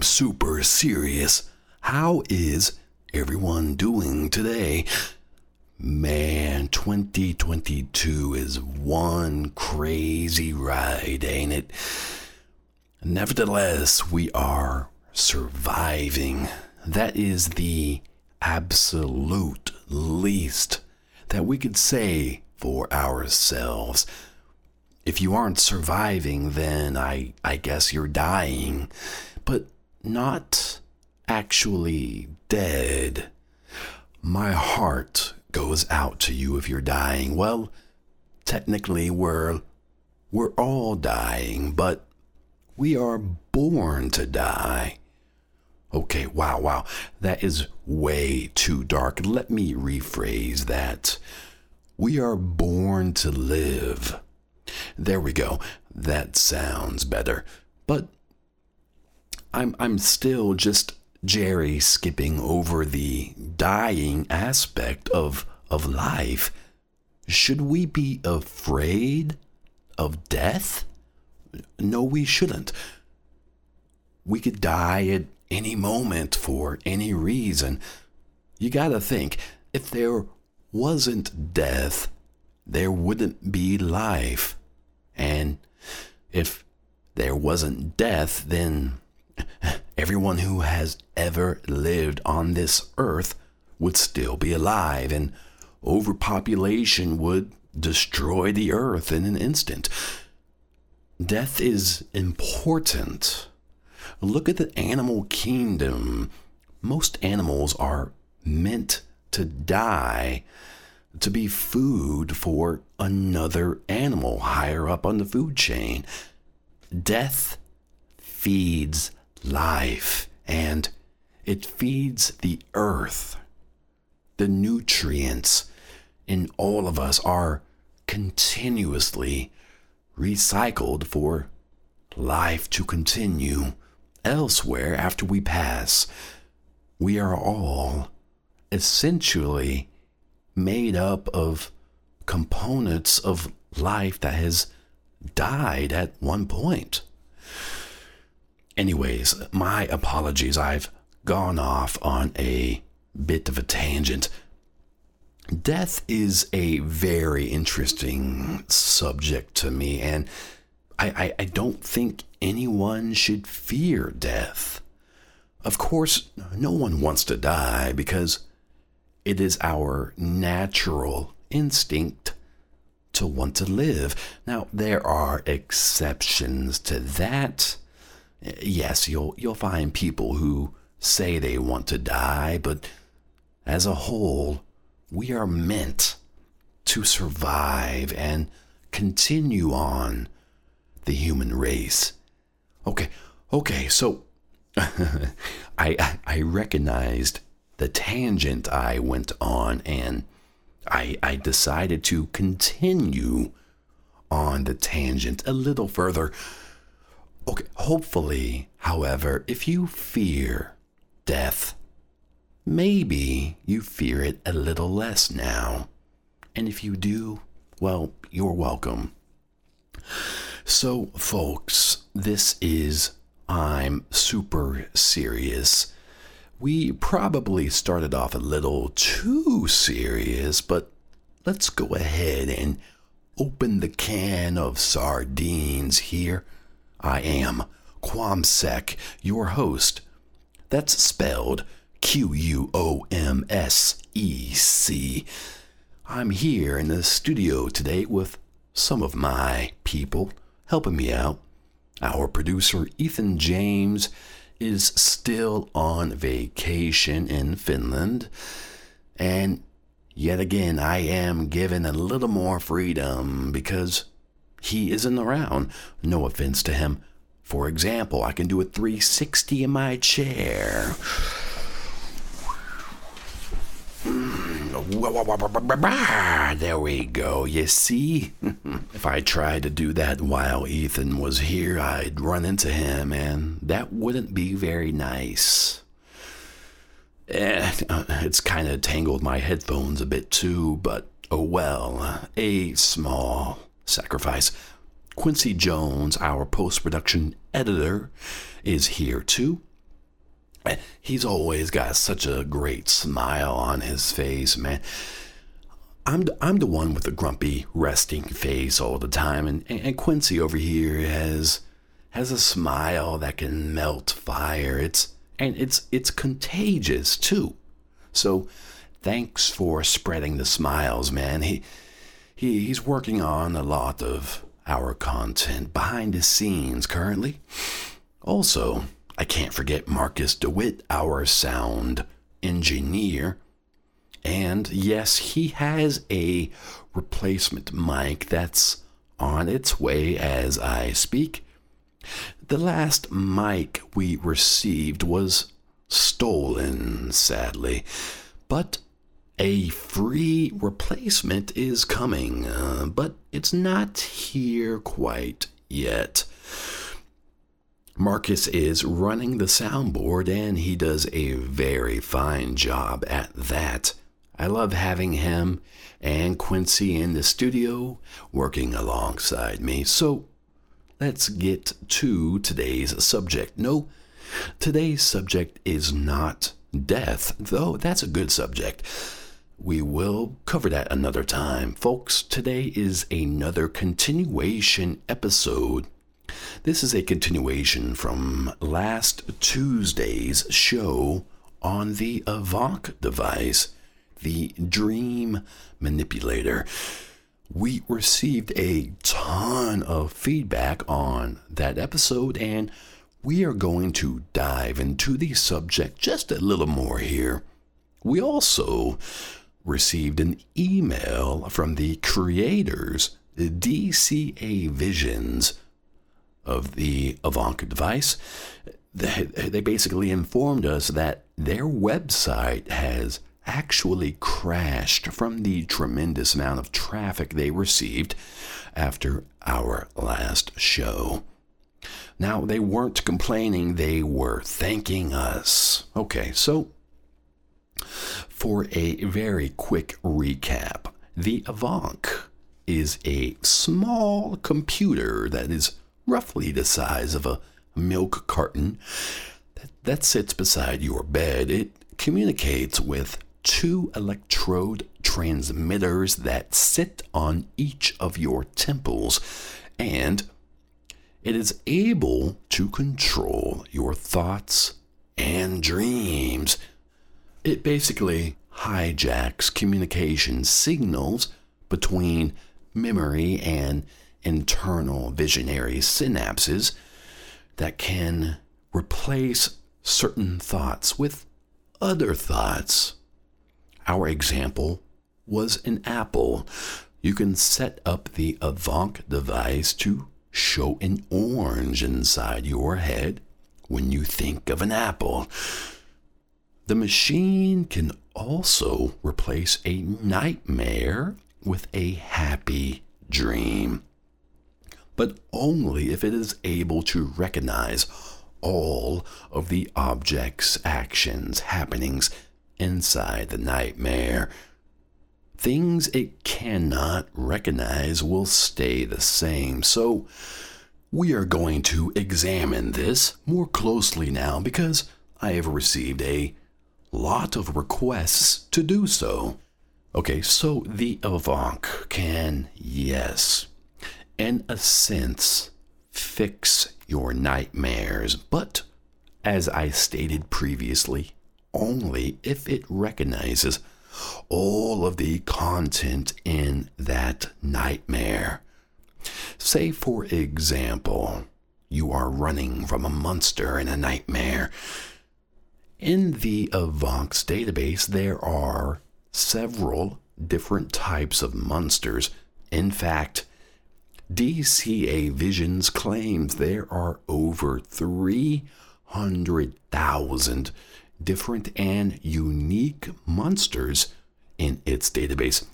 I'm super serious. How is everyone doing today? Man, 2022 is one crazy ride, ain't it? Nevertheless, we are surviving. That is the absolute least that we could say for ourselves. If you aren't surviving, then I, I guess you're dying, but not actually dead. My heart goes out to you if you're dying. Well, technically, we're, we're all dying, but we are born to die. Okay, wow, wow. That is way too dark. Let me rephrase that. We are born to live. There we go. That sounds better. But I'm I'm still just Jerry skipping over the dying aspect of of life. Should we be afraid of death? No, we shouldn't. We could die at any moment for any reason. You gotta think, if there wasn't death, there wouldn't be life. And if there wasn't death, then everyone who has ever lived on this earth would still be alive, and overpopulation would destroy the earth in an instant. Death is important Look at the animal kingdom. Most animals are meant to die to be food for another animal higher up on the food chain. Death feeds life and it feeds the earth. The nutrients in all of us are continuously recycled for life to continue elsewhere after we pass. We are all essentially made up of components of life that has died at one point. Anyways, my apologies. I've gone off on a bit of a tangent. Death is a very interesting subject to me, and I, I, I don't think anyone should fear death. Of course, no one wants to die because it is our natural instinct to want to live. Now, there are exceptions to that. Yes, you'll you'll find people who say they want to die, but as a whole, we are meant to survive and continue on the human race. Okay, okay, so I I recognized the tangent I went on and I I decided to continue on the tangent a little further. Okay, hopefully, however, if you fear death, maybe you fear it a little less now. And if you do, well, you're welcome. So, folks, this is I'm Super Serious. We probably started off a little too serious, but let's go ahead and open the can of sardines here. I am Quomsec, your host. That's spelled Q U O M S E C. I'm here in the studio today with some of my people helping me out. Our producer, Ethan James, is still on vacation in Finland. And yet again, I am given a little more freedom because he isn't around. No offense to him. For example, I can do a 360 in my chair. There we go. You see? if I tried to do that while Ethan was here, I'd run into him, and that wouldn't be very nice. Eh, it's kind of tangled my headphones a bit too, but oh well, a small sacrifice. Quincy Jones, our post production editor, is here too. He's always got such a great smile on his face, man. I'm the, I'm the one with the grumpy, resting face all the time, and, and Quincy over here has has a smile that can melt fire. It's and it's it's contagious too. So, thanks for spreading the smiles, man. He he he's working on a lot of our content behind the scenes currently. Also, I can't forget Marcus DeWitt, our sound engineer. And yes, he has a replacement mic that's on its way as I speak. The last mic we received was stolen, sadly, but a free replacement is coming, uh, but it's not here quite yet. Marcus is running the soundboard and he does a very fine job at that. I love having him and Quincy in the studio working alongside me. So let's get to today's subject. No, today's subject is not death, though that's a good subject. We will cover that another time. Folks, today is another continuation episode this is a continuation from last Tuesday's show on the Avonk device, the Dream Manipulator. We received a ton of feedback on that episode, and we are going to dive into the subject just a little more here. We also received an email from the creators, DCA Visions of the Ivanka device, they basically informed us that their website has actually crashed from the tremendous amount of traffic they received after our last show. Now, they weren't complaining, they were thanking us. Okay, so for a very quick recap, the Avonk is a small computer that is roughly the size of a milk carton, that, that sits beside your bed. It communicates with two electrode transmitters that sit on each of your temples, and it is able to control your thoughts and dreams. It basically hijacks communication signals between memory and internal visionary synapses that can replace certain thoughts with other thoughts. Our example was an apple. You can set up the Avonk device to show an orange inside your head when you think of an apple. The machine can also replace a nightmare with a happy dream but only if it is able to recognize all of the object's actions, happenings inside the nightmare. Things it cannot recognize will stay the same. So, we are going to examine this more closely now because I have received a lot of requests to do so. Okay, so the Avonk can, yes, in a sense, fix your nightmares, but as I stated previously, only if it recognizes all of the content in that nightmare. Say, for example, you are running from a monster in a nightmare. In the Avonk's database, there are several different types of monsters. In fact, DCA Visions claims there are over 300,000 different and unique monsters in its database.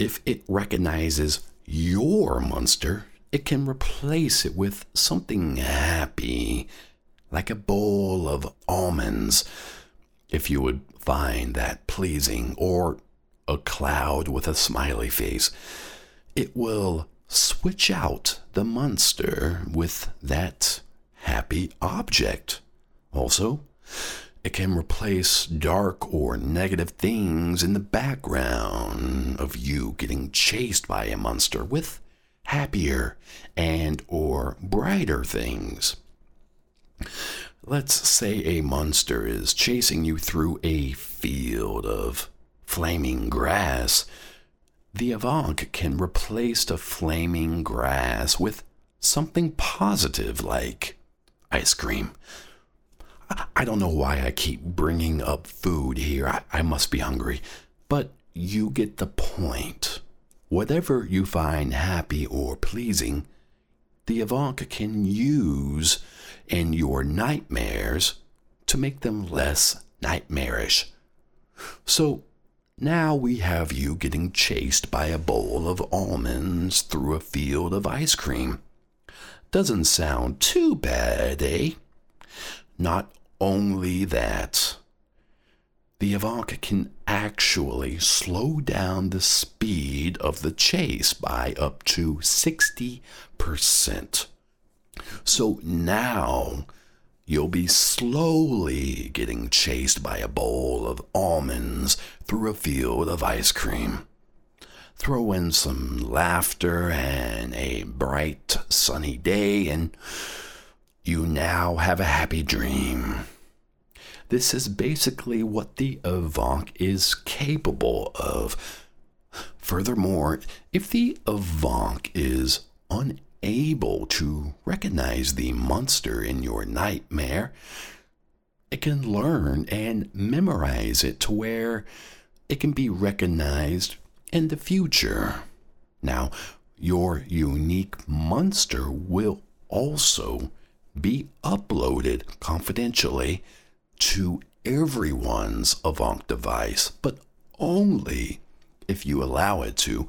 If it recognizes your monster, it can replace it with something happy, like a bowl of almonds, if you would find that pleasing, or a cloud with a smiley face it will switch out the monster with that happy object. Also, it can replace dark or negative things in the background of you getting chased by a monster with happier and or brighter things. Let's say a monster is chasing you through a field of flaming grass. The Avonk can replace the flaming grass with something positive like ice cream I don't know why I keep bringing up food here. I, I must be hungry. But you get the point. Whatever you find happy or pleasing, the Avanka can use in your nightmares to make them less nightmarish. So now we have you getting chased by a bowl of almonds through a field of ice cream. Doesn't sound too bad, eh? Not only that, the Avanca can actually slow down the speed of the chase by up to 60%. So now you'll be slowly getting chased by a bowl of almonds through a field of ice cream. Throw in some laughter and a bright sunny day, and you now have a happy dream. This is basically what the Avonk is capable of. Furthermore, if the Avonk is to recognize the monster in your nightmare, it can learn and memorize it to where it can be recognized in the future. Now, your unique monster will also be uploaded confidentially to everyone's Avonk device, but only if you allow it to.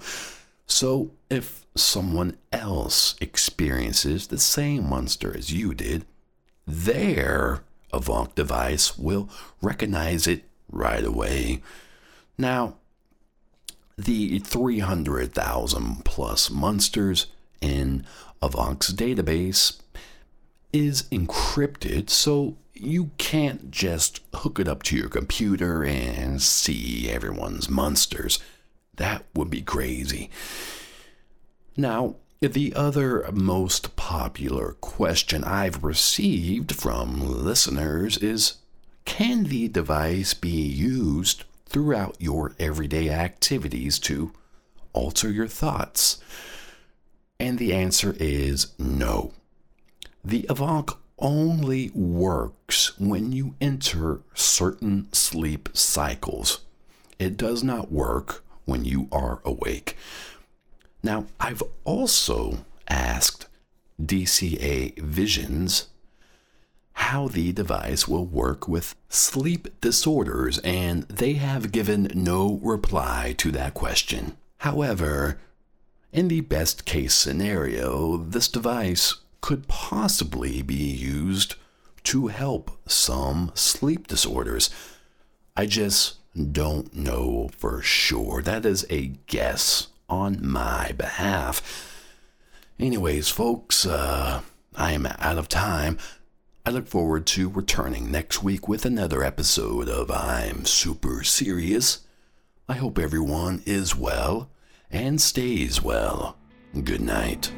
So if someone else experiences the same monster as you did, their Avonk device will recognize it right away. Now, the 300,000 plus monsters in Avonk's database is encrypted, so you can't just hook it up to your computer and see everyone's monsters. That would be crazy. Now, the other most popular question I've received from listeners is Can the device be used throughout your everyday activities to alter your thoughts? And the answer is no. The Avonk only works when you enter certain sleep cycles. It does not work when you are awake. Now, I've also asked DCA Visions how the device will work with sleep disorders, and they have given no reply to that question. However, in the best case scenario, this device could possibly be used to help some sleep disorders. I just don't know for sure. That is a guess on my behalf. Anyways, folks, uh, I am out of time. I look forward to returning next week with another episode of I'm Super Serious. I hope everyone is well and stays well. Good night.